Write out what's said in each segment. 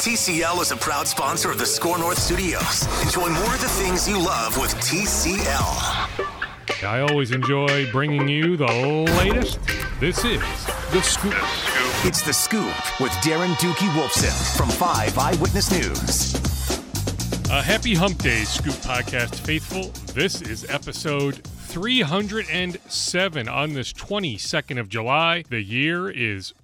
TCL is a proud sponsor of the Score North Studios. Enjoy more of the things you love with TCL. I always enjoy bringing you the latest. This is The Scoop. It's The Scoop with Darren Doogie Wolfson from 5 Eyewitness News. A happy hump day, Scoop Podcast faithful. This is episode 307 on this 22nd of July. The year is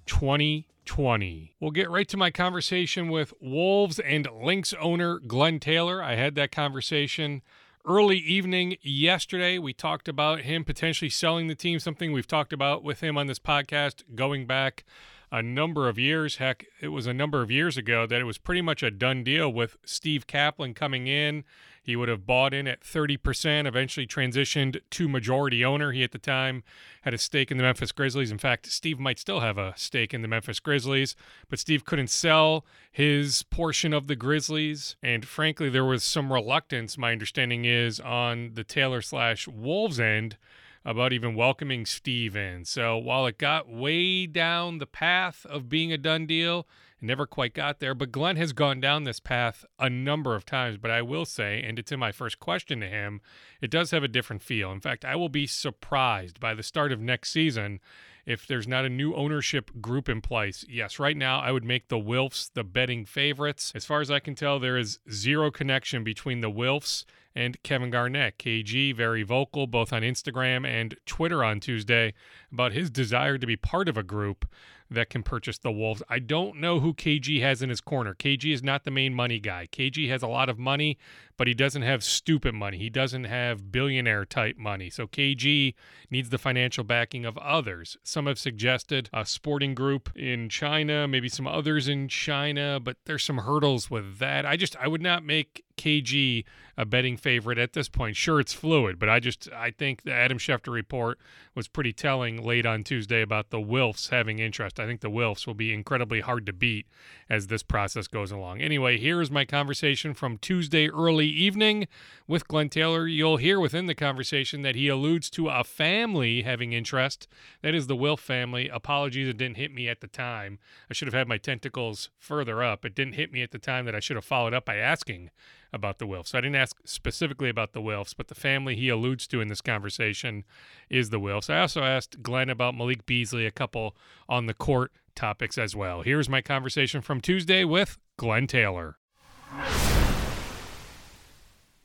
2020. We'll get right to my conversation with Wolves and Lynx owner Glen Taylor. I had that conversation early evening yesterday. We talked about him potentially selling the team, something we've talked about with him on this podcast going back a number of years. Heck, it was a number of years ago that it was pretty much a done deal with Steve Kaplan coming in. He would have bought in at 30%, eventually transitioned to majority owner. He, at the time, had a stake in the Memphis Grizzlies. In fact, Steve might still have a stake in the Memphis Grizzlies, but Steve couldn't sell his portion of the Grizzlies. And frankly, there was some reluctance, my understanding is, on the Taylor slash Wolves end about even welcoming Steve in. So while it got way down the path of being a done deal, never quite got there. But Glen has gone down this path a number of times. But I will say, and it's in my first question to him, it does have a different feel. In fact, I will be surprised by the start of next season if there's not a new ownership group in place. Yes, right now I would make the Wilfs the betting favorites. As far as I can tell, there is zero connection between the Wilfs and Kevin Garnett. KG, very vocal both on Instagram and Twitter on Tuesday about his desire to be part of a group that can purchase the Wolves. I don't know who KG has in his corner. KG is not the main money guy. KG has a lot of money, but he doesn't have stupid money. He doesn't have billionaire type money. So KG needs the financial backing of others. Some have suggested a sporting group in China, maybe some others in China, but there's some hurdles with that. I just I would not make KG a betting favorite at this point. Sure, it's fluid, but I just I think the Adam Schefter report was pretty telling late on Tuesday about the Wilfs having interest. I think the Wilfs will be incredibly hard to beat as this process goes along. Anyway, here is my conversation from Tuesday early evening with Glen Taylor. You'll hear within the conversation that he alludes to a family having interest. That is the Wilf family. Apologies, it didn't hit me at the time. I should have had my tentacles further up. It didn't hit me at the time that I should have followed up by asking about the Wilfs. So I didn't ask specifically about the Wilfs, but the family he alludes to in this conversation is the Wilfs. I also asked Glen about Malik Beasley, a couple on the court topics as well. Here's my conversation from Tuesday with Glen Taylor.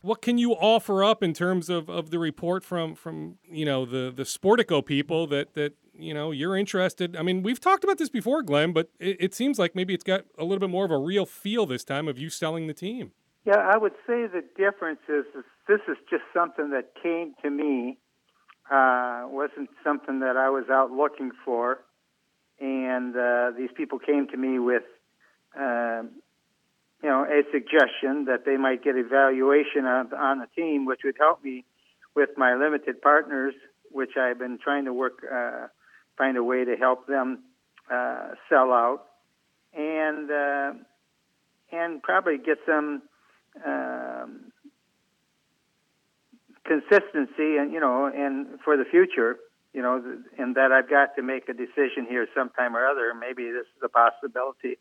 What can you offer up in terms of, of the report from from you know the the Sportico people that that you know you're interested? I mean, we've talked about this before, Glen, but it, it seems like maybe it's got a little bit more of a real feel this time of you selling the team. Yeah, I would say the difference is, is this is just something that came to me. Uh, wasn't something that I was out looking for, and uh, these people came to me with, uh, you know, a suggestion that they might get evaluation on, on the team, which would help me with my limited partners, which I've been trying to work, uh, find a way to help them uh, sell out, and uh, and probably get some um, consistency and you know and for the future you know and that I've got to make a decision here sometime or other. Maybe this is a possibility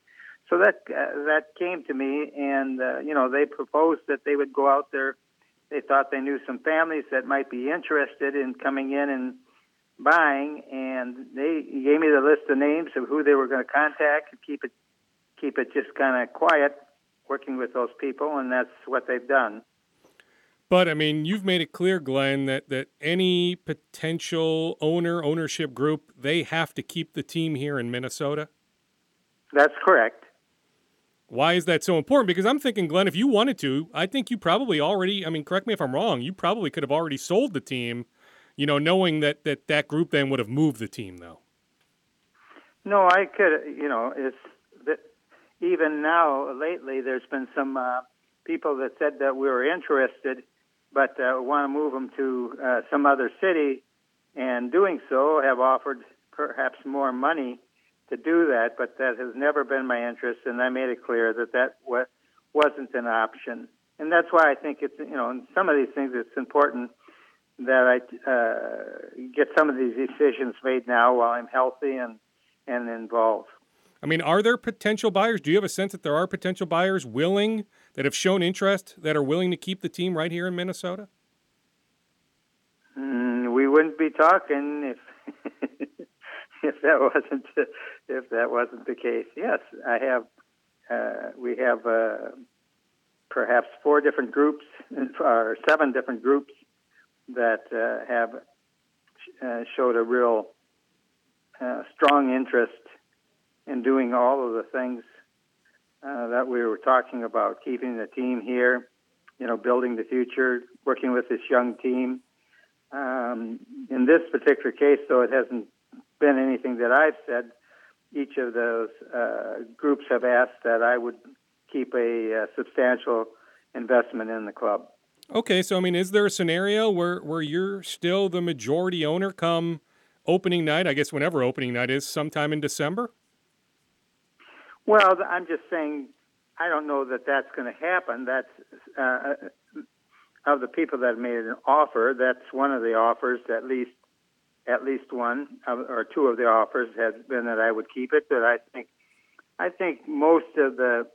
so that uh, that came to me and uh, you know they proposed that they would go out there they thought they knew some families that might be interested in coming in and buying and they gave me the list of names of who they were going to contact and keep it keep it just kind of quiet working with those people, and that's what they've done. But I mean, you've made it clear, Glen, that that any potential owner ownership group they have to keep the team here in Minnesota. That's correct. Why is that so important? Because I'm thinking, Glen, if you wanted to, I think you probably already. I mean, correct me if I'm wrong. You probably could have already sold the team, you know, knowing that that that group then would have moved the team, though. No, I could. You know, it's that even now, lately, there's been some uh, people that said that we were interested, but uh, want to move them to uh, some other city, and doing so have offered perhaps more money to do that, but that has never been my interest, and I made it clear that that wa- wasn't an option. And that's why I think it's, you know, in some of these things, it's important that I uh, get some of these decisions made now while I'm healthy and, and involved. I mean, are there potential buyers? Do you have a sense that there are potential buyers willing that have shown interest that are willing to keep the team right here in Minnesota? Mm, we wouldn't be talking if if that wasn't if that wasn't the case. Yes, I have. Uh, we have uh, perhaps four different groups or seven different groups that uh, have uh, showed a real uh, strong interest in doing all of the things uh, that we were talking about, keeping the team here, you know, building the future, working with this young team. Um, in this particular case, though, it hasn't been anything that I've said. Each of those uh, groups have asked that I would keep a, a substantial investment in the club. Okay, so I mean, is there a scenario where where you're still the majority owner come opening night? I guess whenever opening night is, sometime in December. Well, I'm just saying, I don't know that that's going to happen. That's uh, of the people that made an offer. That's one of the offers, at least at least one or two of the offers has been that I would keep it. But I think I think most of the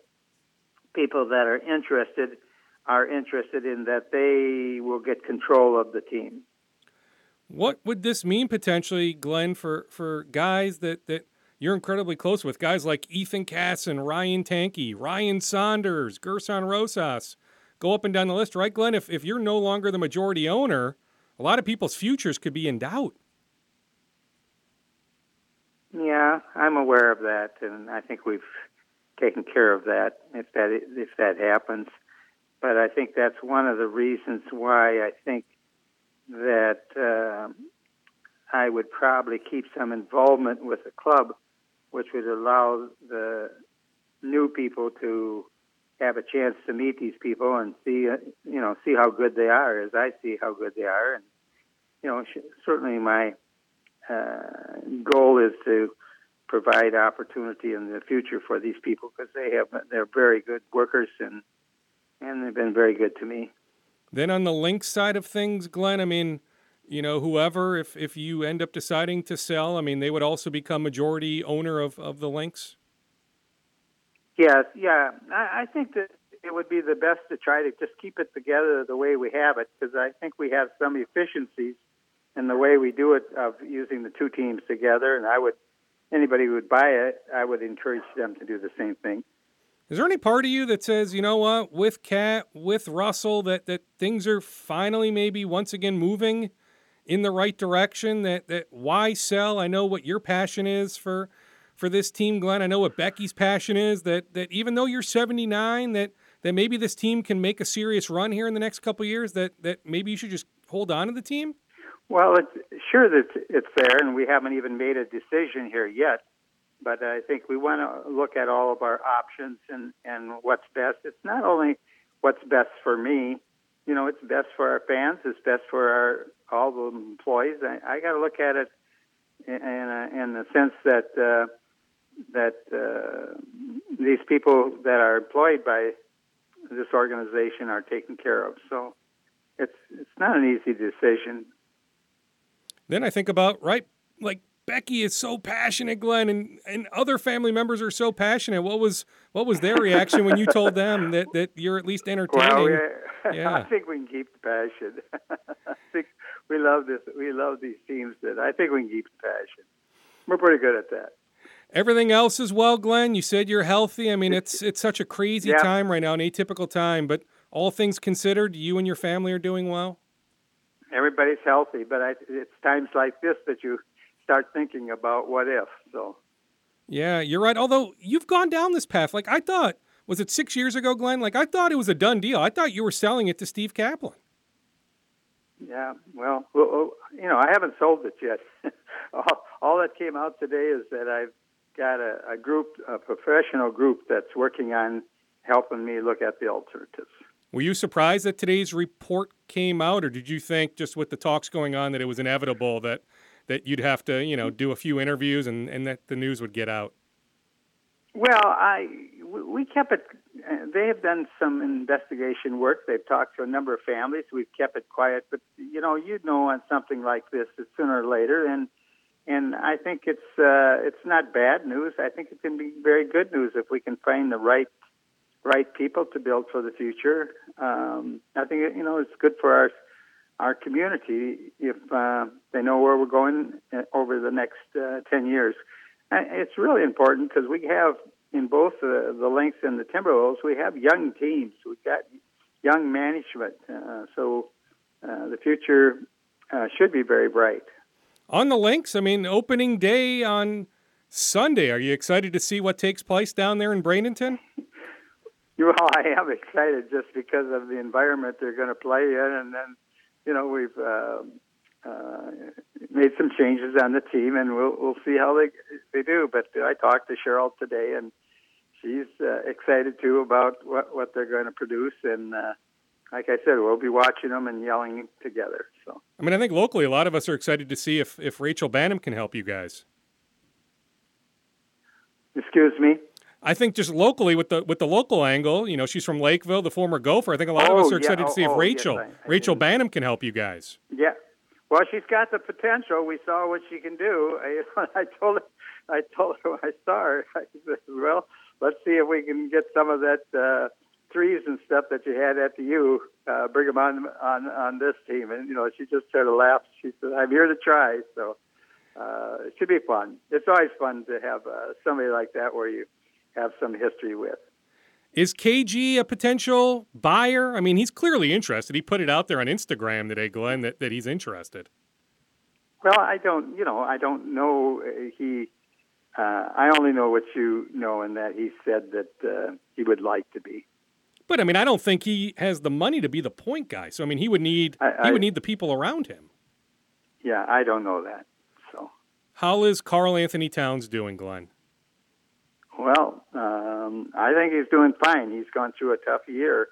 people that are interested are interested in that they will get control of the team. What would this mean potentially, Glen, for, for guys that, that you're incredibly close with? Guys like Ethan Casson, Ryan Tanke, Ryan Saunders, Gerson Rosas. Go up and down the list, right, Glen? If, if you're no longer the majority owner, a lot of people's futures could be in doubt. Yeah, I'm aware of that, and I think we've taken care of that if that if that happens. But I think that's one of the reasons why I think that uh, I would probably keep some involvement with the club, which would allow the new people to have a chance to meet these people and see, uh, you know, see how good they are, as I see how good they are, and you know, certainly my uh, goal is to provide opportunity in the future for these people because they have they're very good workers and and they've been very good to me. Then on the Lynx side of things, Glen, I mean, you know, whoever, if if you end up deciding to sell, I mean, they would also become majority owner of, of the Lynx. Yes, yeah, I, I think that it would be the best to try to just keep it together the way we have it because I think we have some efficiencies in the way we do it of using the two teams together, and I would anybody who would buy it, I would encourage them to do the same thing. Is there any part of you that says, you know what, with KAT, with Russell, that that things are finally maybe once again moving in the right direction? That that why sell? I know what your passion is for for this team, Glen. I know what Becky's passion is. That that even though you're 79, that that maybe this team can make a serious run here in the next couple years. That that maybe you should just hold on to the team. Well, it's sure that it's there, and we haven't even made a decision here yet. But I think we want to look at all of our options and and what's best. It's not only what's best for me, you know, it's best for our fans. It's best for our all the employees. I, I got to look at it in in, in the sense that uh, that uh, these people that are employed by this organization are taken care of. So it's it's not an easy decision, then I think about, right, like Becky is so passionate, Glen, and, and other family members are so passionate. What was what was their reaction when you told them that, that you're at least entertaining? Well, yeah, yeah. I think we can keep the passion. I think we love this. We love these teams. That I think we can keep the passion. We're pretty good at that. Everything else is well, Glen. You said you're healthy. I mean, it's it's such a crazy yeah. time right now, an atypical time. But all things considered, you and your family are doing well everybody's healthy, but I, it's times like this that you start thinking about what if. So. Yeah, you're right. Although you've gone down this path, like I thought, was it six years ago, Glen? Like I thought it was a done deal. I thought you were selling it to Steve Kaplan. Yeah, well, well you know, I haven't sold it yet. all, all, that came out today is that I've got a, a group, a professional group that's working on helping me look at the alternatives. Were you surprised that today's report came out, or did you think just with the talks going on that it was inevitable that that you'd have to, you know, do a few interviews and, and that the news would get out? Well, I we kept it. They have done some investigation work. They've talked to a number of families. We've kept it quiet, but you know, you know, on something like this, sooner or later, and and I think it's uh, it's not bad news. I think it can be very good news if we can find the right right people to build for the future. Um, I think you know it's good for our our community if uh, they know where we're going uh, over the next uh, ten years. And it's really important because we have in both the, the Lynx and the Timberwolves, we have young teams. We've got young management, uh, so uh, the future should be very bright. On the Lynx, I mean, opening day on Sunday. Are you excited to see what takes place down there in Bradenton? Well, I am excited just because of the environment they're going to play in, and then, you know, we've uh, uh, made some changes on the team, and we'll we'll see how they they do. But I talked to Cheryl today, and she's uh, excited too about what what they're going to produce, and uh, like I said, we'll be watching them and yelling together. So I mean, I think locally, a lot of us are excited to see if if Rachel Banham can help you guys. Excuse me. I think just locally with the with the local angle, you know, she's from Lakeville, the former Gopher. I think a lot oh, of us are yeah. excited oh, to see if oh, Rachel yes, I, I Rachel. Banham can help you guys. Yeah. Well, she's got the potential. We saw what she can do. I, I told her, I told her when I saw her. I said, "Well, let's see if we can get some of that uh, threes and stuff that you had at the U. Uh, bring them on on on this team." And you know, she just sort of laughed. She said, "I'm here to try." So uh, it should be fun. It's always fun to have uh, somebody like that where you have some history with. Is KG a potential buyer? I mean, he's clearly interested. He put it out there on Instagram today, Glen, that, that he's interested. Well, I don't, you know, I don't know. Uh, he, uh, I only know what you know, and that he said that uh, he would like to be. But I mean, I don't think he has the money to be the point guy. So I mean, he would need I- he I- would need the people around him. Yeah, I don't know that. So, How is Karl-Anthony Towns doing, Glen? Well, um, I think he's doing fine. He's gone through a tough year,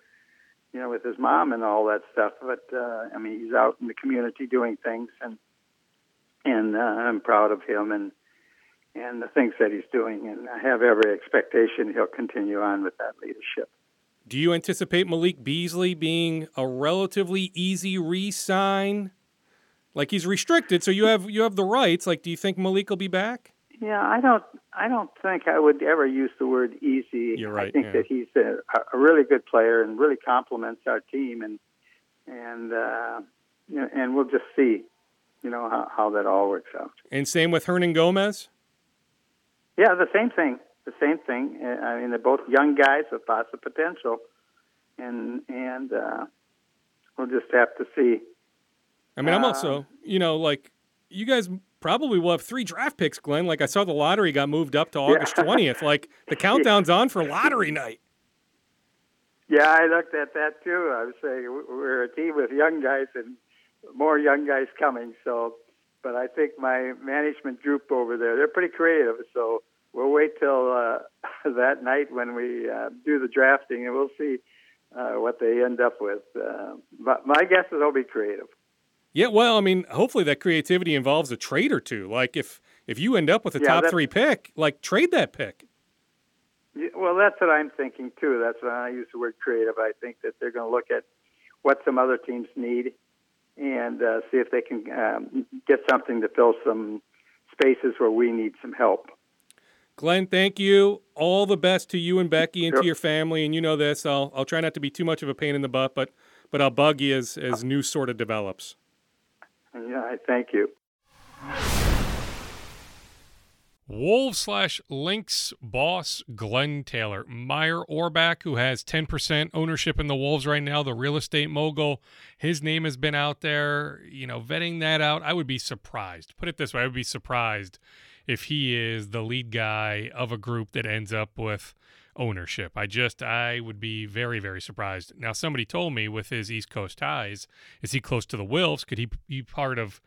you know, with his mom and all that stuff. But uh, I mean, he's out in the community doing things, and and uh, I'm proud of him and and the things that he's doing. And I have every expectation he'll continue on with that leadership. Do you anticipate Malik Beasley being a relatively easy re-sign? Like he's restricted, so you have you have the rights. Like, do you think Malik will be back? Yeah, I don't. I don't think I would ever use the word easy. You're right, I think yeah. that he's a, a really good player and really complements our team, and and uh, you know, and we'll just see, you know, how, how that all works out. And same with Hernangomez. Yeah, the same thing. The same thing. I mean, they're both young guys with lots of potential, and and uh, we'll just have to see. I mean, I'm Uh, also, you know, like you guys probably will have three draft picks, Glen. Like I saw the lottery got moved up to August 20th. Like the countdown's on for lottery night. Yeah, I looked at that too. I was saying we're a team with young guys and more young guys coming. So, but I think my management group over there, they're pretty creative. So we'll wait till uh, that night when we uh, do the drafting and we'll see uh, what they end up with. Uh, but my guess is they'll be creative. Yeah, well, I mean, hopefully that creativity involves a trade or two. Like if if you end up with a Yeah, top three pick, like trade that pick. Yeah, Well, that's what I'm thinking too. That's why I use the word creative. I think that they're going to look at what some other teams need and uh, see if they can um, get something to fill some spaces where we need some help. Glen, thank you. All the best to you and Becky and to your family. And you know this. I'll I'll try not to be too much of a pain in the butt, but but I'll bug you as as news sort of develops. Yeah, I thank you. Wolves slash Lynx boss Glen Taylor. Meyer Orbach, who has 10% ownership in the Wolves right now, the real estate mogul, his name has been out there, you know, vetting that out. I would be surprised. Put it this way I would be surprised if he is the lead guy of a group that ends up with ownership. I just, I would be very, very surprised. Now, somebody told me with his East Coast ties, is he close to the Wilfs? Could he be part of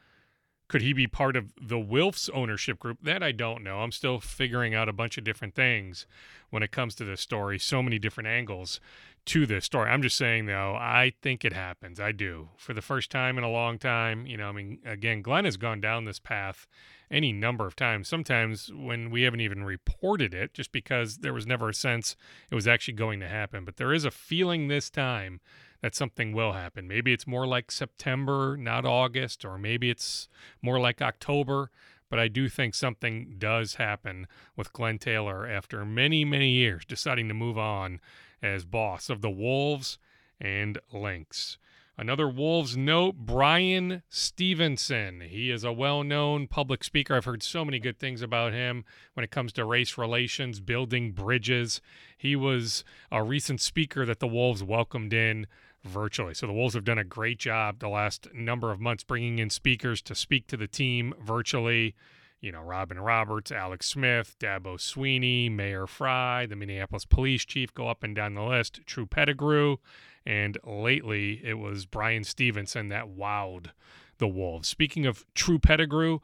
could he be part of the Wilfs ownership group? That I don't know. I'm still figuring out a bunch of different things when it comes to this story. So many different angles to this story. I'm just saying, though, I think it happens. I do. For the first time in a long time, you know, I mean, again, Glen has gone down this path any number of times, sometimes when we haven't even reported it, just because there was never a sense it was actually going to happen. But there is a feeling this time that something will happen. Maybe it's more like September, not August, or maybe it's more like October. but I do think something does happen with Glen Taylor after many, many years deciding to move on as boss of the Wolves and Lynx. Another Wolves note Bryan Stevenson. He is a well known public speaker. I've heard so many good things about him when it comes to race relations, building bridges. He was a recent speaker that the Wolves welcomed in virtually. So the Wolves have done a great job the last number of months bringing in speakers to speak to the team virtually. You know, Robin Roberts, Alex Smith, Dabo Swinney, Mayor Frey, the Minneapolis police chief, go up and down the list. Tru Pettigrew. And lately, it was Bryan Stevenson that wowed the Wolves. Speaking of Tru Pettigrew,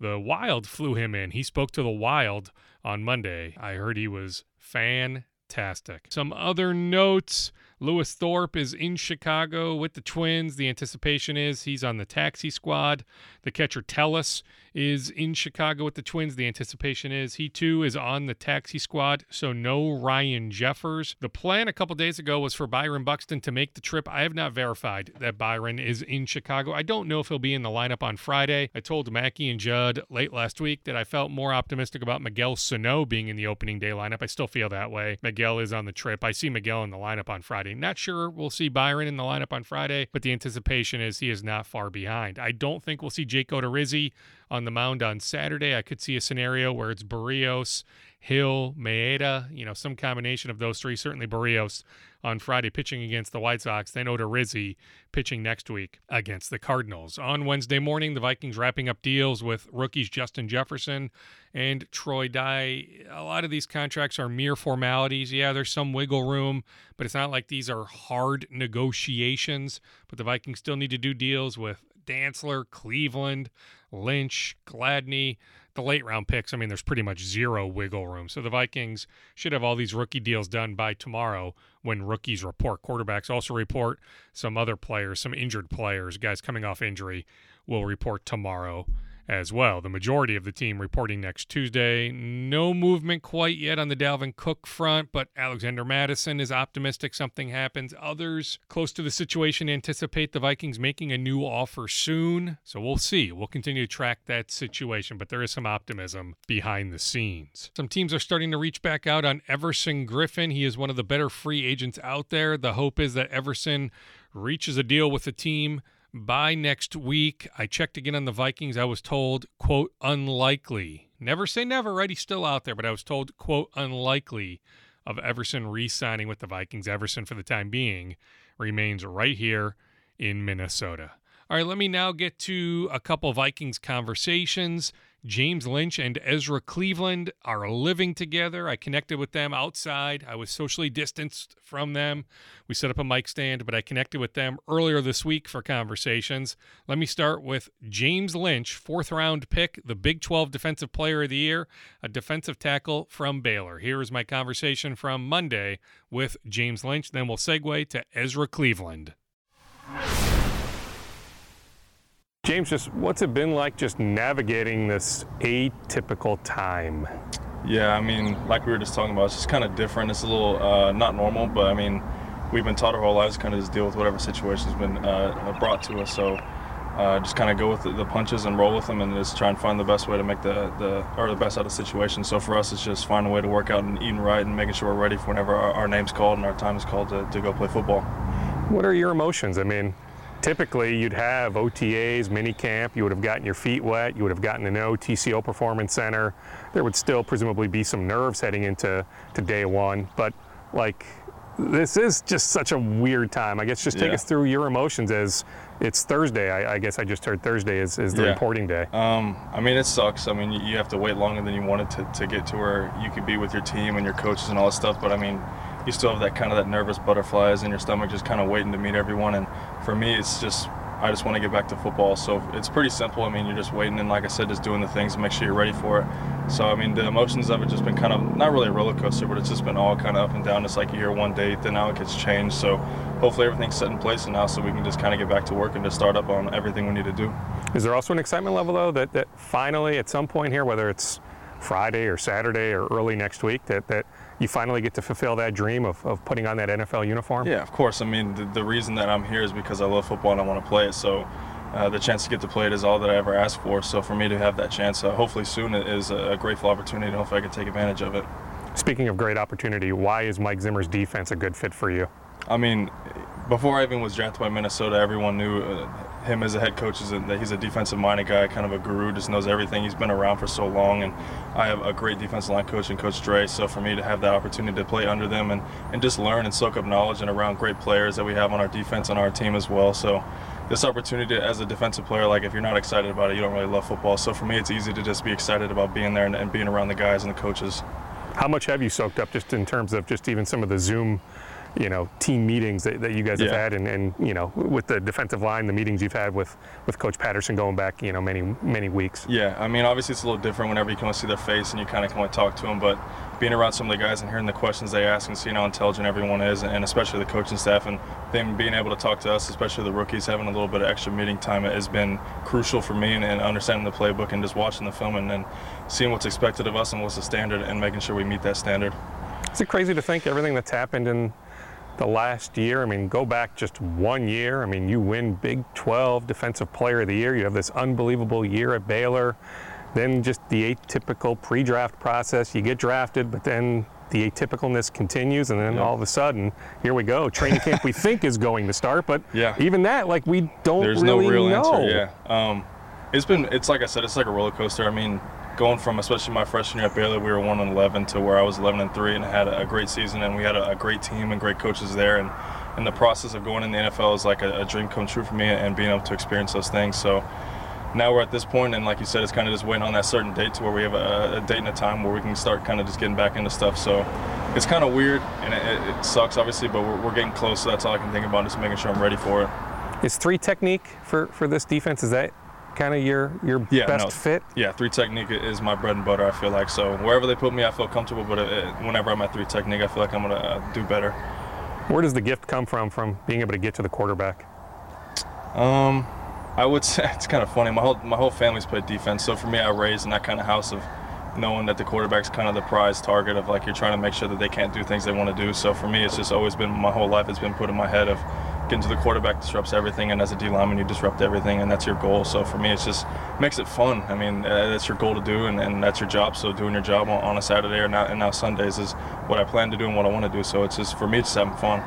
the Wild flew him in. He spoke to the Wild on Monday. I heard he was fantastic. Some other notes. Lewis Thorpe is in Chicago with the Twins. The anticipation is he's on the taxi squad. The catcher Telis is in Chicago with the Twins. The anticipation is he too is on the taxi squad, so no Ryan Jeffers. The plan a couple days ago was for Byron Buxton to make the trip. I have not verified that Byron is in Chicago. I don't know if he'll be in the lineup on Friday. I told Mackey and Judd late last week that I felt more optimistic about Miguel Sano being in the opening day lineup. I still feel that way. Miguel is on the trip. I see Miguel in the lineup on Friday. Not sure we'll see Byron in the lineup on Friday, but the anticipation is he is not far behind. I don't think we'll see Jake Odorizzi on the mound on Saturday. I could see a scenario where it's Berrios, Hill, Maeda, you know, some combination of those three. Certainly Berrios on Friday pitching against the White Sox, then Odorizzi pitching next week against the Cardinals. On Wednesday morning, the Vikings wrapping up deals with rookies Justin Jefferson and Troy Dye. A lot of these contracts are mere formalities. Yeah, there's some wiggle room, but it's not like these are hard negotiations. But the Vikings still need to do deals with Dantzler, Cleveland, Lynch, Gladney, the late round picks. I mean, there's pretty much zero wiggle room. So the Vikings should have all these rookie deals done by tomorrow when rookies report. Quarterbacks also report. Some other players, some injured players, guys coming off injury, will report tomorrow as well. The majority of the team reporting next Tuesday. No movement quite yet on the Dalvin Cook front, but Alexander Mattison is optimistic something happens. Others close to the situation anticipate the Vikings making a new offer soon. So we'll see. We'll continue to track that situation, but there is some optimism behind the scenes. Some teams are starting to reach back out on Everson Griffen. He is one of the better free agents out there. The hope is that Everson reaches a deal with the team by next week. I checked again on the Vikings. I was told, quote, unlikely. Never say never, right? He's still out there, but I was told, quote, unlikely of Everson re signing with the Vikings. Everson, for the time being, remains right here in Minnesota. All right, let me now get to a couple Vikings conversations. James Lynch and Ezra Cleveland are living together. I connected with them outside. I was socially distanced from them. We set up a mic stand, but I connected with them earlier this week for conversations. Let me start with James Lynch, fourth round pick, the Big 12 Defensive Player of the Year, a defensive tackle from Baylor. Here is my conversation from Monday with James Lynch. Then we'll segue to Ezra Cleveland. James, just what's it been like just navigating this atypical time? Yeah, I mean, like we were just talking about, it's just kind of different. It's a little uh, not normal, but I mean, we've been taught our whole lives kind of just deal with whatever situation's been uh, brought to us. So uh, just kind of go with the, the, punches and roll with them, and just try and find the best way to make the, the or the best out of the situation. So for us, it's just finding a way to work out and eating right and making sure we're ready for whenever our, our name's called and our time is called to, to go play football. What are your emotions? I mean, typically you'd have OTAs, mini camp, you would have gotten your feet wet, you would have gotten to know TCO Performance Center. There would still presumably be some nerves heading into to day one, but like this is just such a weird time. I guess just take yeah. us through your emotions as it's Thursday. I, I, guess I just heard Thursday is, is the yeah. reporting day. Um, I mean, it sucks. I mean, you, you have to wait longer than you wanted to, to get to where you could be with your team and your coaches and all that stuff. But I mean, you still have that kind of that nervous butterflies in your stomach, just kind of waiting to meet everyone. And for me, it's just I just want to get back to football. So it's pretty simple. I mean, you're just waiting and, like I said, just doing the things to make sure you're ready for it. So I mean, the emotions of it just been kind of not really a roller coaster, but it's just been all kind of up and down. It's like you hear one date, then now it gets changed. So hopefully everything's set in place and now, so we can just kind of get back to work and just start up on everything we need to do. Is there also an excitement level though that that finally at some point here, whether it's Friday or Saturday or early next week, that that you finally get to fulfill that dream of, of putting on that NFL uniform? Yeah, of course. I mean, the, the reason that I'm here is because I love football and I want to play it. So uh, the chance to get to play it is all that I ever asked for. So for me to have that chance, uh, hopefully soon, is a grateful opportunity. And hopefully I can take advantage of it. Speaking of great opportunity, why is Mike Zimmer's defense a good fit for you? I mean, before I even was drafted by Minnesota, everyone knew uh, him as a head coach is that he's a defensive-minded guy, kind of a guru, just knows everything. He's been around for so long, and I have a great defensive line coach and Coach Dre. So for me to have that opportunity to play under them and, and just learn and soak up knowledge and around great players that we have on our defense and our team as well. So this opportunity as a defensive player, like if you're not excited about it, you don't really love football. So for me, it's easy to just be excited about being there and, and being around the guys and the coaches. How much have you soaked up just in terms of just even some of the Zoom you know team meetings that, that you guys have had and, and you know with the defensive line the meetings you've had with with coach patterson going back you know many many weeks. Yeah i mean obviously it's a little different whenever you can see their face and you kind of can talk to them but being around some of the guys and hearing the questions they ask and seeing how intelligent everyone is and especially the coaching staff and them being able to talk to us especially the rookies having a little bit of extra meeting time has been crucial for me and, and understanding the playbook and just watching the film and then seeing what's expected of us and what's the standard and making sure we meet that standard. Is it crazy to think everything that's happened in the last year. I mean, go back just one year. I mean, you win Big 12 Defensive Player of the Year. You have this unbelievable year at Baylor. Then just the atypical pre-draft process. You get drafted, but then the atypicalness continues, and then all of a sudden, here we go. Training camp we think is going to start, but yeah. even that, like we don't There's really no real know. answer. Yeah. Um, it's been. It's like I said. It's like a roller coaster. I mean, going from especially my freshman year at Baylor, we were one and eleven to where I was eleven and three and had a great season and we had a, a great team and great coaches there and and the process of going in the NFL is like a, a, dream come true for me and being able to experience those things. So now we're at this point and like you said, it's kind of just waiting on that certain date to where we have a, a date and a time where we can start kind of just getting back into stuff. So it's kind of weird and it, it, sucks obviously, but we're, we're getting close. So that's all I can think about, just making sure I'm ready for it. Is three technique for, for this defense? Is that kind of your your yeah, best no, fit? Yeah, three technique is my bread and butter. I feel like so wherever they put me, I feel comfortable. But it, uh, whenever I'm at three technique, I feel like I'm gonna uh, do better. Where does the gift come from from being able to get to the quarterback? Um, I would say it's kind of funny. My whole my whole family's played defense, so for me, I raised in that kind of house of knowing that the quarterback's kind of the prize target of like you're trying to make sure that they can't do things they want to do. So for me, it's just always been my whole life. It's been put in my head of getting to the quarterback disrupts everything, and as a D lineman, you disrupt everything, and that's your goal. So for me, it's just makes it fun. I mean, uh, that's your goal to do, and, and that's your job. So doing your job on, on a Saturday or now, and now Sundays is what I plan to do and what I want to do. So it's just for me, it's having fun.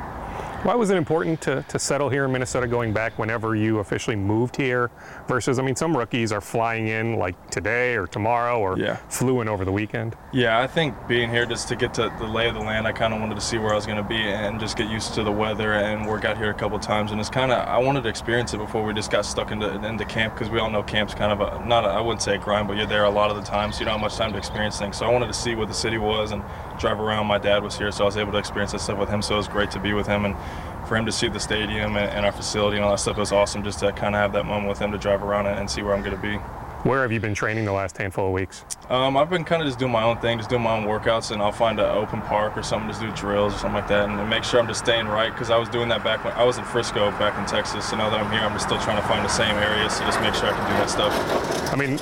Why was it important to, to settle here in Minnesota going back whenever you officially moved here versus, I mean, some rookies are flying in like today or tomorrow or yeah. flew in over the weekend? Yeah, I think being here just to get to the lay of the land, I kind of wanted to see where I was going to be and just get used to the weather and work out here a couple times. And it's kind of, I wanted to experience it before we just got stuck into, into camp because we all know camp's kind of a, not, a, I wouldn't say a grind, but you're there a lot of the time, so you don't have much time to experience things. So I wanted to see what the city was and drive around. My dad was here, so I was able to experience that stuff with him, so it was great to be with him. and for him to see the stadium and, and, our facility and all that stuff It was awesome just to kind of have that moment with him to drive around and, and see where I'm going to be. Where have you been training the last handful of weeks? Um, I've been kind of just doing my own thing, just doing my own workouts, and I'll find an open park or something, just do drills or something like that, and, and make sure I'm just staying right. Because I was doing that back when I was in Frisco, back in Texas. So now that I'm here, I'm just still trying to find the same areas to just make sure I can do that stuff. I mean,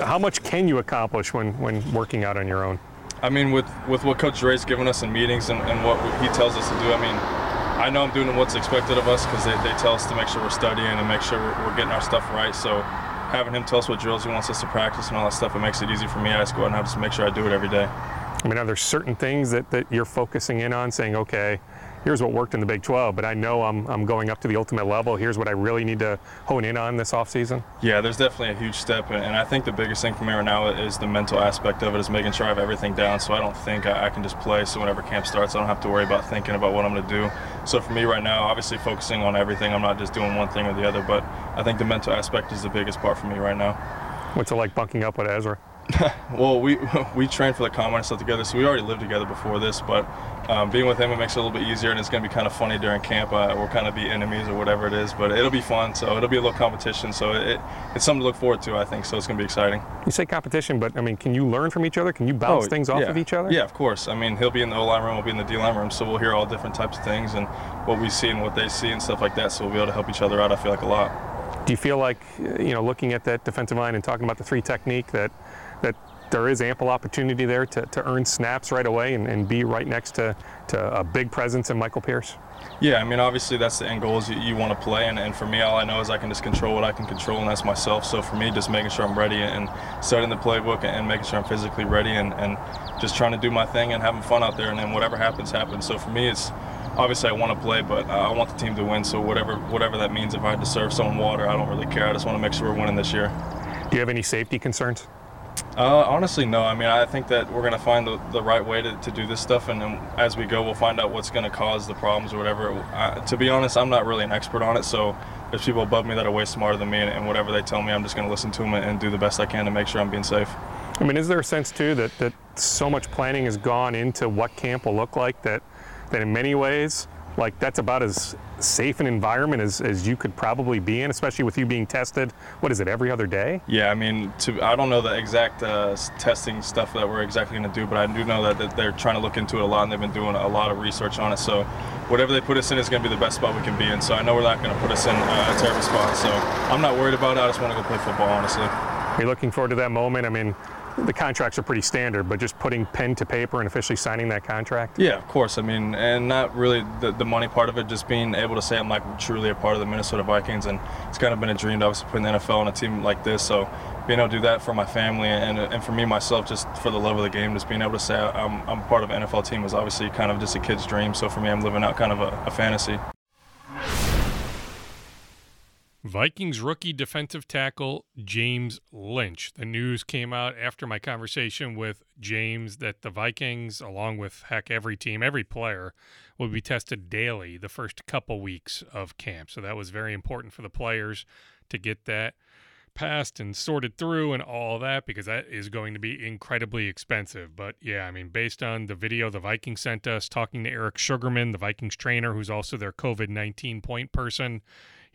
how much can you accomplish when when working out on your own? I mean, with with what Coach Dre's given us in meetings and, and what he tells us to do, I mean I know I'm doing what's expected of us because they, they tell us to make sure we're studying and make sure we're, we're, getting our stuff right. So having him tell us what drills he wants us to practice and all that stuff, it makes it easy for me. I just go out and have to make sure I do it every day. I mean, are there certain things that, that you're focusing in on, saying, okay, here's what worked in the Big 12, but I know I'm, I'm going up to the ultimate level. Here's what I really need to hone in on this offseason? Yeah, there's definitely a huge step. And I think the biggest thing for me right now is the mental aspect of it, is making sure I have everything down so I don't think I, I can just play. So whenever camp starts, I don't have to worry about thinking about what I'm going to do. So for me right now, obviously focusing on everything, I'm not just doing one thing or the other, but I think the mental aspect is the biggest part for me right now. What's it like bunking up with Ezra? well, we we trained for the combine and stuff together, so we already lived together before this. But um, being with him, it makes it a little bit easier, and it's going to be kind of funny during camp. Uh, we'll kind of be enemies or whatever it is, but it'll be fun. So it'll be a little competition. So it, it's something to look forward to, I think. So it's going to be exciting. You say competition, but I mean, can you learn from each other? Can you bounce oh, things off yeah. of each other? Yeah, of course. I mean, he'll be in the O line room, we'll be in the D line room, so we'll hear all different types of things and what we see and what they see and stuff like that. So we'll be able to help each other out. I feel like a lot. Do you feel like, you know, looking at that defensive line and talking about the three technique that that there is ample opportunity there to, to earn snaps right away and, and be right next to, to a big presence in Michael Pierce? Yeah, I mean, obviously that's the end goal is you, you want to play, and, and for me, all I know is I can just control what I can control, and that's myself. So for me, just making sure I'm ready and studying the playbook and, making sure I'm physically ready and, and just trying to do my thing and having fun out there, and then whatever happens, happens. So for me, it's obviously I want to play, but uh, I want the team to win. So whatever whatever that means, if I had to serve someone water, I don't really care. I just want to make sure we're winning this year. Do you have any safety concerns? Uh, honestly, no. I mean, I think that we're going to find the, the right way to, to do this stuff, and as we go, we'll find out what's going to cause the problems or whatever. Uh, to be honest, I'm not really an expert on it, so there's people above me that are way smarter than me, and, and whatever they tell me, I'm just going to listen to them and, and do the best I can to make sure I'm being safe. I mean, is there a sense too that, that so much planning has gone into what camp will look like that that in many ways like that's about as safe an environment as, as you could probably be in, especially with you being tested. What is it every other day? Yeah, I mean, to I don't know the exact uh, testing stuff that we're exactly going to do, but I do know that, that they're trying to look into it a lot, and they've been doing a lot of research on it. So whatever they put us in is going to be the best spot we can be in. So I know we're not going to put us in uh, a terrible spot. So I'm not worried about it. I just want to go play football, honestly. Are you looking forward to that moment? I mean, the contracts are pretty standard, but just putting pen to paper and officially signing that contract? Yeah, of course. I mean, and not really the, the money part of it, just being able to say I'm like truly a part of the Minnesota Vikings, and it's kind of been a dream to obviously put in the NFL on a team like this. So being able to do that for my family and, and for me myself, just for the love of the game, just being able to say I'm, I'm part of an NFL team was obviously kind of just a kid's dream. So for me, I'm living out kind of a, a fantasy. Vikings rookie defensive tackle James Lynch. The news came out after my conversation with James that the Vikings, along with heck every team, every player, will be tested daily the first couple weeks of camp. So that was very important for the players to get that passed and sorted through and all that because that is going to be incredibly expensive. But yeah, I mean, based on the video the Vikings sent us talking to Eric Sugarman, the Vikings trainer, who's also their COVID 19 point person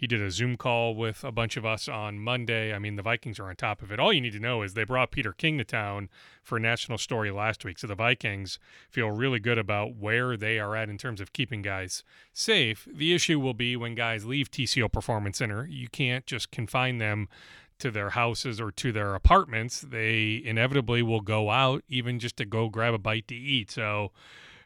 he did a Zoom call with a bunch of us on Monday. I mean, the Vikings are on top of it. All you need to know is they brought Peter King to town for a national story last week. So the Vikings feel really good about where they are at in terms of keeping guys safe. The issue will be when guys leave TCO Performance Center, you can't just confine them to their houses or to their apartments. They inevitably will go out even just to go grab a bite to eat. So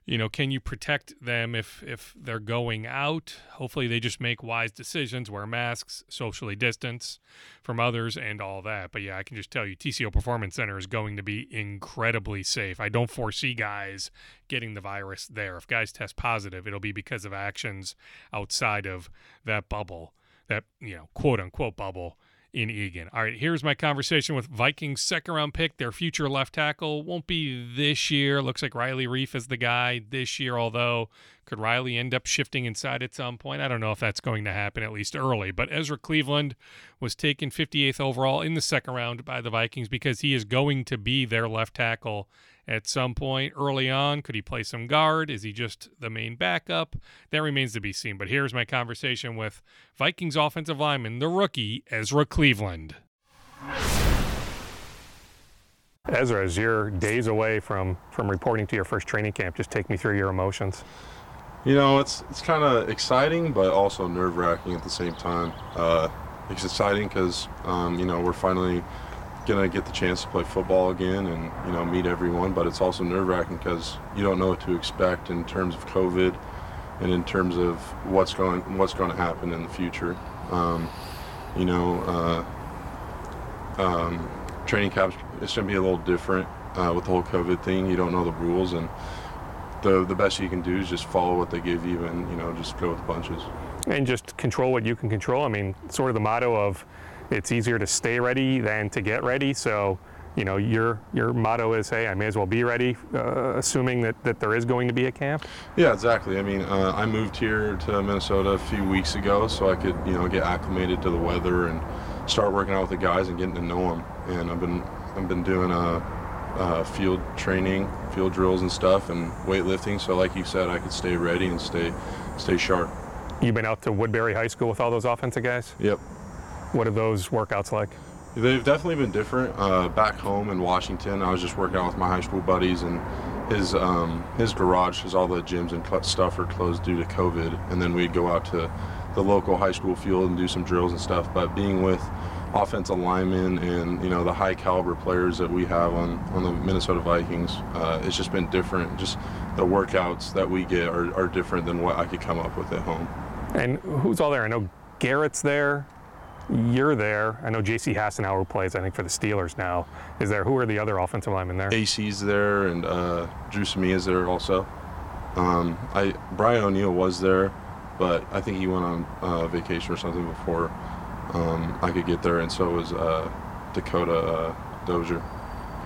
you know, can you protect them if if they're going out? Hopefully, they just make wise decisions, wear masks, socially distance from others, and all that. But yeah, I can just tell you, TCO Performance Center is going to be incredibly safe. I don't foresee guys getting the virus there. If guys test positive, it'll be because of actions outside of that bubble, that you know, quote unquote bubble in Eagan. All right, here's my conversation with Vikings second round pick. Their future left tackle won't be this year. Looks like Riley Reiff is the guy this year, although could Riley end up shifting inside at some point? I don't know if that's going to happen, at least early. But Ezra Cleveland was taken 58th overall in the second round by the Vikings because he is going to be their left tackle at some point early on. Could he play some guard? Is he just the main backup? That remains to be seen. But here's my conversation with Vikings offensive lineman, the rookie, Ezra Cleveland. Ezra, as you're days away from, from reporting to your first training camp, just take me through your emotions. You know, it's it's kind of exciting, but also nerve wracking at the same time. Uh, it's exciting because um, you know we're finally gonna get the chance to play football again and you know meet everyone. But it's also nerve wracking because you don't know what to expect in terms of COVID and in terms of what's going what's going to happen in the future. Um, you know, uh, um, training camps it's gonna be a little different uh, with the whole COVID thing. You don't know the rules and. The, the best you can do is just follow what they give you and you know just go with the punches and just control what you can control i mean sort of the motto of it's easier to stay ready than to get ready. So, you know, your your motto is, hey, I may as well be ready, uh, assuming that, that there is going to be a camp. Yeah, exactly. I mean, uh, I moved here to Minnesota a few weeks ago, so I could, you know, get acclimated to the weather and start working out with the guys and getting to know them. And I've been I've been doing a, uh, uh, field training, field drills and stuff, and weightlifting. So, like you said, I could stay ready and stay stay sharp. You've been out to Woodbury High School with all those offensive guys. Yep. What are those workouts like? They've definitely been different. Uh, back home in Washington, I was just working out with my high school buddies, and his um, his garage, because all the gyms and stuff are closed due to COVID. And then we'd go out to the local high school field and do some drills and stuff. But being with offensive linemen and you know the high caliber players that we have on on the Minnesota Vikings, uh, it's just been different. Just the workouts that we get are, are different than what I could come up with at home. And who's all there? I know Garrett's there. You're there. I know J.C. Hassenauer who plays, I think, for the Steelers now. Is there? Who are the other offensive linemen there? AC's there, and uh, Drew is there also. Um, I Brian O'Neill was there, but I think he went on uh, vacation or something before um, I could get there, and so was uh, Dakota uh, Dozier.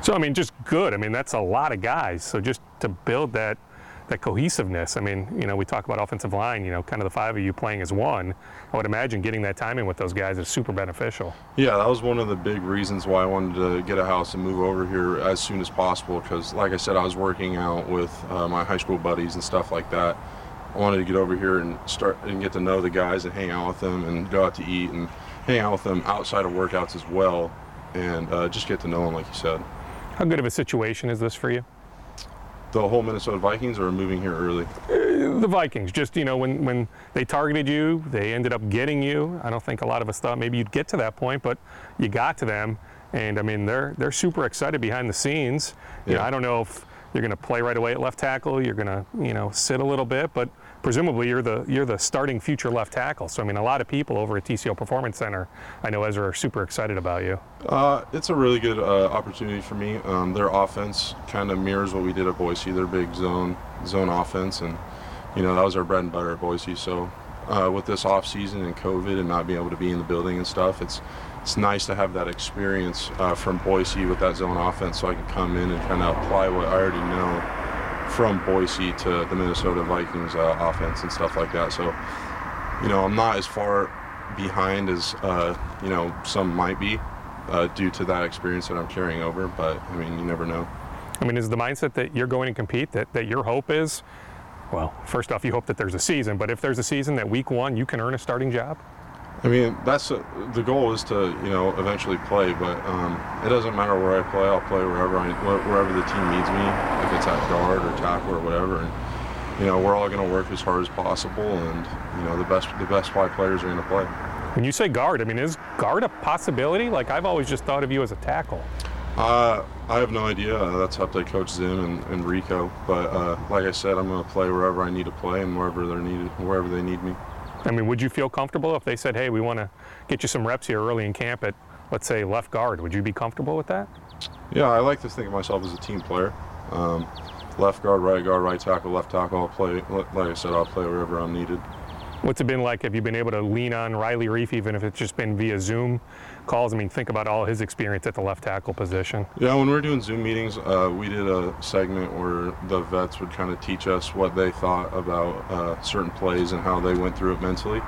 So I mean, just good. I mean, that's a lot of guys. So just to build that that cohesiveness. I mean, you know, we talk about offensive line. You know, kind of the five of you playing as one. I would imagine getting that timing with those guys is super beneficial. Yeah, that was one of the big reasons why I wanted to get a house and move over here as soon as possible. Because, like I said, I was working out with uh, my high school buddies and stuff like that. I wanted to get over here and start and get to know the guys and hang out with them and go out to eat and hang out with them outside of workouts as well, and uh, just get to know them, like you said. How good of a situation is this for you? The whole Minnesota Vikings are moving here early. The Vikings, just you know, when when they targeted you, they ended up getting you. I don't think a lot of us thought maybe you'd get to that point, but you got to them, and I mean they're they're super excited behind the scenes. You yeah. know, I don't know if you're going to play right away at left tackle. You're going to you know sit a little bit, but presumably you're the you're the starting future left tackle. So I mean, a lot of people over at TCO Performance Center, I know Ezra, are super excited about you. Uh, it's a really good uh, opportunity for me. Um, their offense kind of mirrors what we did at Boise. Their big zone zone offense, and you know that was our bread and butter at Boise. So uh, with this off season and COVID and not being able to be in the building and stuff, it's it's nice to have that experience uh, from Boise with that zone offense, so I can come in and kind of apply what I already know from Boise to the Minnesota Vikings uh, offense and stuff like that. So, you know, I'm not as far behind as uh, you know some might be uh, due to that experience that I'm carrying over. But I mean, you never know. I mean, is the mindset that you're going to compete that that your hope is? Well, first off, you hope that there's a season, but if there's a season that week one you can earn a starting job. I mean, that's a, the goal is to you know eventually play, but um, it doesn't matter where I play. I'll play wherever I wherever the team needs me, if it's at guard or tackle or whatever. And you know, we're all going to work as hard as possible, and you know, the best the best five players are going to play. When you say guard, I mean, is guard a possibility? Like I've always just thought of you as a tackle. Uh, I have no idea. Uh, that's up to Coach Zim and, and Rico. But uh, like I said, I'm going to play wherever I need to play and wherever they're needed, wherever they need me. I mean, would you feel comfortable if they said, hey, we want to get you some reps here early in camp at, let's say, left guard? Would you be comfortable with that? Yeah, I like to think of myself as a team player. Um, left guard, right guard, right tackle, left tackle, I'll play, like I said, I'll play wherever I'm needed. What's it been like? Have you been able to lean on Riley Reiff, even if it's just been via Zoom calls? I mean, think about all his experience at the left tackle position. Yeah, when we are doing Zoom meetings, uh, we did a segment where the vets would kind of teach us what they thought about uh, certain plays and how they went through it mentally.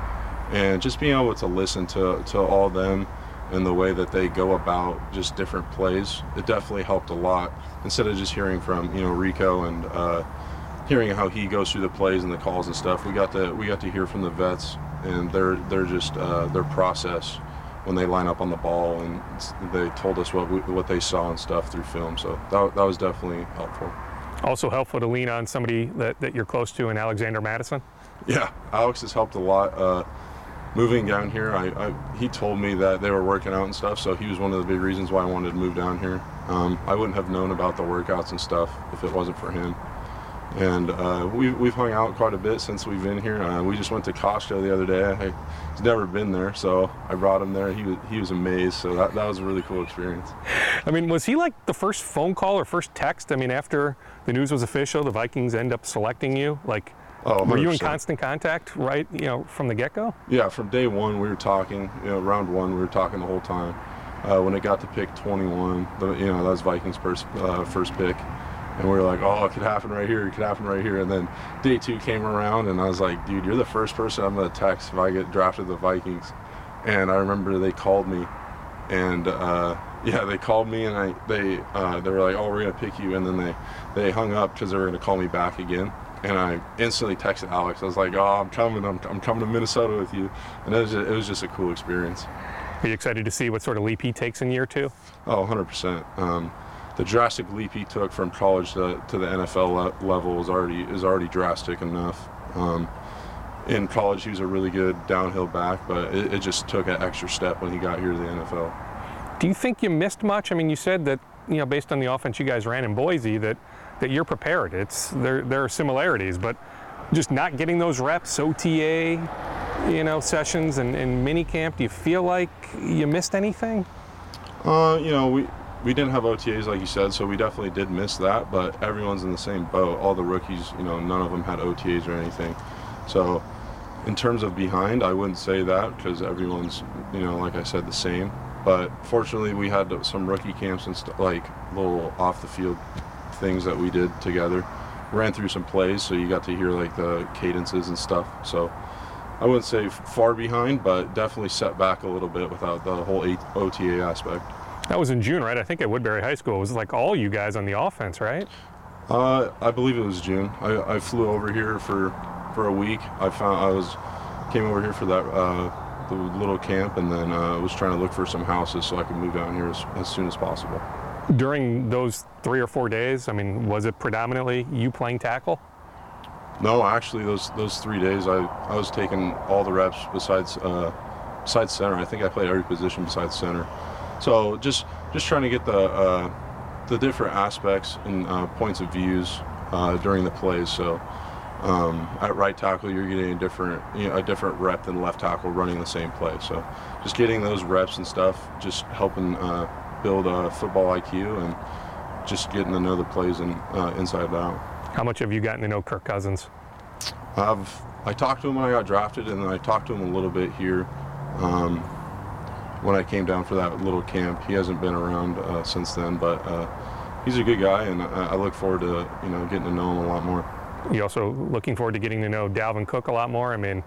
And just being able to listen to, to all them and the way that they go about just different plays, it definitely helped a lot. Instead of just hearing from, you know, Rico and uh, hearing how he goes through the plays and the calls and stuff, we got to we got to hear from the vets and their their just uh, their process when they line up on the ball and they told us what we, what they saw and stuff through film. So that, that was definitely helpful. Also helpful to lean on somebody that, that you're close to in Alexander Mattison. Yeah, Alex has helped a lot. Uh, moving down here, I, I, he told me that they were working out and stuff, so he was one of the big reasons why I wanted to move down here. Um, I wouldn't have known about the workouts and stuff if it wasn't for him and uh, we've, we've hung out quite a bit since we've been here. Uh, we just went to Costco the other day. I, he's never been there, so I brought him there. He was, he was amazed, so that, that was a really cool experience. I mean, was he like the first phone call or first text? I mean, after the news was official, the Vikings end up selecting you. Like, oh, were you in constant contact, right? You know, from the get-go? Yeah, from day one we were talking. You know, round one we were talking the whole time. Uh, when it got to pick 21, the, you know, that was Vikings' first uh, first pick and we were like, oh, it could happen right here, it could happen right here. And then day two came around, and I was like, dude, you're the first person I'm gonna text if I get drafted the Vikings. And I remember they called me, and uh, yeah, they called me, and I they uh, they were like, oh, we're gonna pick you, and then they they hung up because they were gonna call me back again. And I instantly texted Alex. I was like, "Oh, I'm coming. I'm, I'm coming to Minnesota with you." And it was just, it was just a cool experience. Are you excited to see what sort of leap he takes in year two? Oh, 100 um, percent the drastic leap he took from college to, to the NFL le- level is already is already drastic enough. Um, in college he was a really good downhill back, but it, it just took an extra step when he got here to the NFL. Do you think you missed much? I mean, you said that you know based on the offense you guys ran in Boise that that you're prepared. It's there there are similarities, but just not getting those reps, OTA, you know, sessions and, and mini camp. Do you feel like you missed anything? Uh, you know, we we didn't have OTAs like you said, so we definitely did miss that. But everyone's in the same boat. All the rookies, you know, none of them had OTAs or anything. So, in terms of behind, I wouldn't say that because everyone's, you know, like I said, the same. But fortunately, we had some rookie camps and st- like little off the field things that we did together. Ran through some plays, so you got to hear like the cadences and stuff. So. I wouldn't say far behind, but definitely set back a little bit without the whole OTA aspect. That was in June, right? I think at Woodbury High School. It was like all you guys on the offense, right? Uh, I believe it was June. I, I, flew over here for for a week. I found I was came over here for that uh, the little camp, and then uh, was trying to look for some houses so I could move down here as, as soon as possible. During those three or four days, I mean, was it predominantly you playing tackle? No, actually, those those three days, I, I was taking all the reps besides uh, besides center. I think I played every position besides center. So just just trying to get the uh, the different aspects and uh, points of views uh, during the plays. So um, at right tackle, you're getting a different you know, a different rep than left tackle running the same play. So just getting those reps and stuff, just helping uh, build a football IQ and just getting to know the plays and uh, inside out. How much have you gotten to know Kirk Cousins? I've I talked to him when I got drafted, and then I talked to him a little bit here um, when I came down for that little camp. He hasn't been around uh, since then, but uh, he's a good guy, and I, I, look forward to you know getting to know him a lot more. You also looking forward to getting to know Dalvin Cook a lot more. I mean,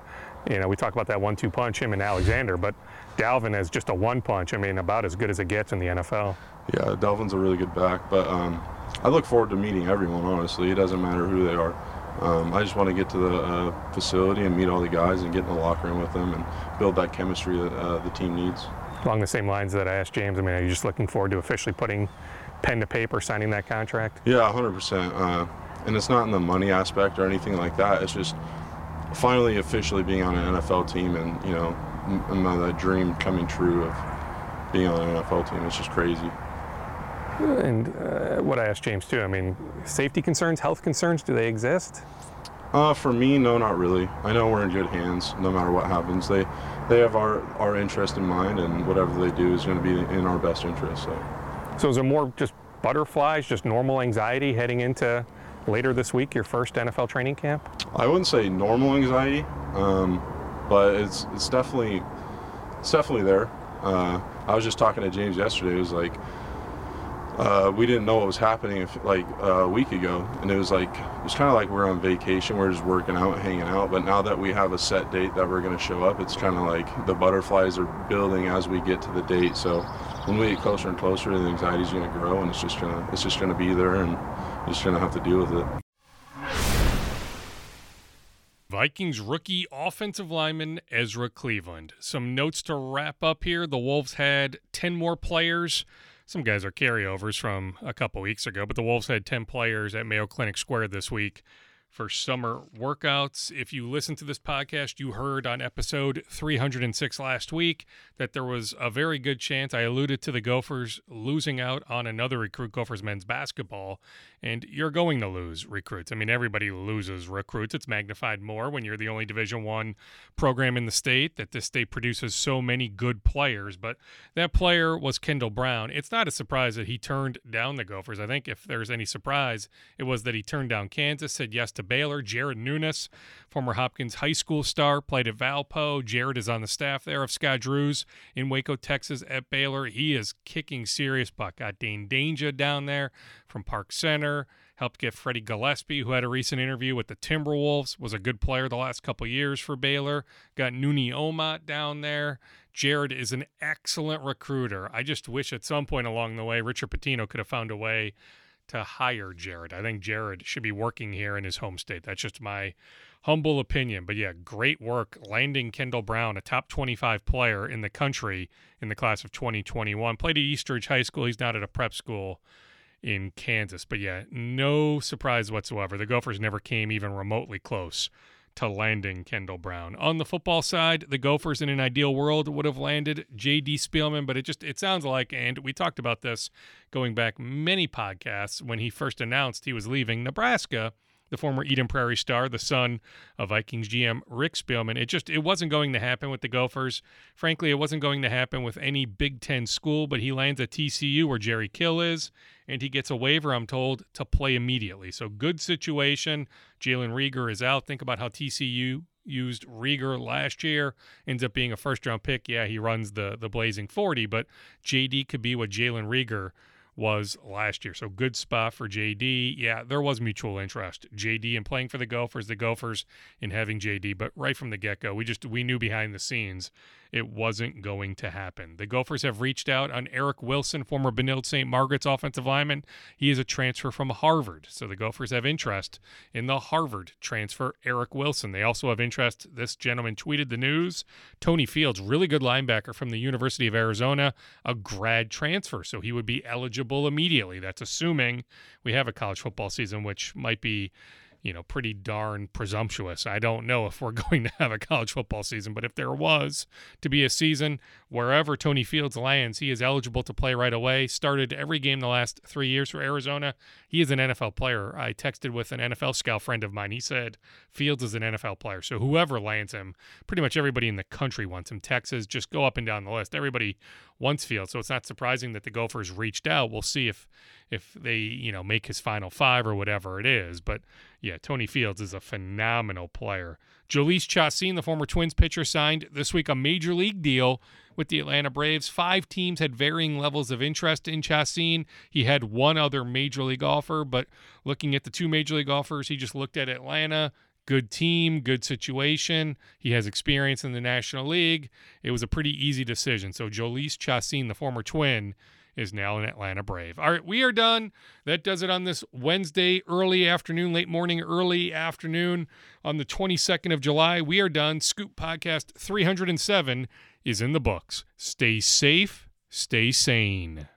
you know, we talk about that one-two punch, him and Alexander, but Dalvin is just a one punch. I mean, about as good as it gets in the NFL. Yeah, Dalvin's a really good back, but um, I look forward to meeting everyone. Honestly, it doesn't matter who they are. Um, I just want to get to the uh, facility and meet all the guys and get in the locker room with them and build that chemistry that uh, the team needs. Along the same lines that I asked James, I mean, are you just looking forward to officially putting pen to paper, signing that contract? Yeah, 100%. Uh, and it's not in the money aspect or anything like that. It's just finally officially being on an NFL team and, you know, that dream coming true of being on an NFL team. It's just crazy. And uh, what I asked James too, I mean, safety concerns, health concerns, do they exist? Uh, for me, no, not really. I know we're in good hands no matter what happens. They they have our, our interest in mind, and whatever they do is going to be in our best interest. So. so is it more just butterflies, just normal anxiety heading into later this week, your first NFL training camp? I wouldn't say normal anxiety, um, but it's it's definitely it's definitely there. Uh, I was just talking to James yesterday. It was like uh, we didn't know what was happening if, like uh, a week ago, and it was like it was kind of like we're on vacation, we're just working out, hanging out. But now that we have a set date that we're going to show up, it's kind of like the butterflies are building as we get to the date. So when we get closer and closer, the anxiety's going to grow, and it's just gonna it's just going to be there, and you're just going to have to deal with it. Vikings rookie offensive lineman Ezra Cleveland. Some notes to wrap up here. The Wolves had 10 more players some guys are carryovers from a couple weeks ago, but the Wolves had 10 players at Mayo Clinic Square this week for summer workouts. If you listen to this podcast, you heard on episode 306 last week that there was a very good chance. I alluded to the Gophers losing out on another recruit, Gophers men's basketball, and you're going to lose recruits. I mean, everybody loses recruits. It's magnified more when you're the only Division One program in the state that this state produces so many good players. But that player was Kendall Brown. It's not a surprise that he turned down the Gophers. I think if there's any surprise, it was that he turned down Kansas, said yes to Baylor. Jared Nuness, former Hopkins High School star, played at Valpo. Jared is on the staff there of Scott Drew's in Waco, Texas at Baylor. He is kicking serious butt. Got Dain Dainja down there from Park Center. Helped get Freddie Gillespie, who had a recent interview with the Timberwolves, was a good player the last couple years for Baylor. Got Nuni Omot down there. Jared is an excellent recruiter. I just wish at some point along the way Richard Pitino could have found a way to hire Jared. I think Jared should be working here in his home state. That's just my humble opinion. But yeah, great work landing Kendall Brown, a top 25 player in the country in the class of 2021. Played at East Ridge High School. He's not at a prep school in Kansas. But yeah, no surprise whatsoever. The Gophers never came even remotely close to landing Kendall Brown. On the football side, the Gophers in an ideal world would have landed J.D. Spielman, but it just it sounds like, and we talked about this going back many podcasts when he first announced he was leaving Nebraska the former Eden Prairie star, the son of Vikings GM Rick Spielman. It just it wasn't going to happen with the Gophers. Frankly, it wasn't going to happen with any Big Ten school. But he lands at TCU where Jerry Kill is, and he gets a waiver. I'm told to play immediately. So good situation. Jalen Reagor is out. Think about how TCU used Reagor last year, ends up being a first round pick. Yeah, he runs the the blazing 40, but JD could be what Jalen Reagor was last year. So good spot for JD. Yeah, there was mutual interest. JD in playing for the Gophers, the Gophers in having JD, but right from the get-go, we just we knew behind the scenes it wasn't going to happen. The Gophers have reached out on Eric Wilson, former Benilde St. Margaret's offensive lineman. He is a transfer from Harvard. So the Gophers have interest in the Harvard transfer, Eric Wilson. They also have interest. This gentleman tweeted the news. Tony Fields, really good linebacker from the University of Arizona, a grad transfer. So he would be eligible immediately. That's assuming we have a college football season, which might be you know, pretty darn presumptuous. I don't know if we're going to have a college football season, but if there was to be a season, wherever Tony Fields lands, he is eligible to play right away. Started every game the last three years for Arizona. He is an NFL player. I texted with an NFL scout friend of mine. He said Fields is an NFL player. So whoever lands him, pretty much everybody in the country wants him. Texas, just go up and down the list. Everybody wants Fields. So it's not surprising that the Gophers reached out. We'll see if if they, you know, make his final five or whatever it is. But yeah, Tony Fields is a phenomenal player. Jhoulys Chacin, the former Twins pitcher, signed this week a major league deal with the Atlanta Braves. Five teams had varying levels of interest in Chacin. He had one other major league offer, but looking at the two major league offers, he just looked at Atlanta. Good team, good situation. He has experience in the National League. It was a pretty easy decision. So Jhoulys Chacin, the former Twin, is now an Atlanta Brave. All right, we are done. That does it on this Wednesday, early afternoon, late morning, early afternoon on the 22nd of July. We are done. Scoop Podcast 307 is in the books. Stay safe, stay sane.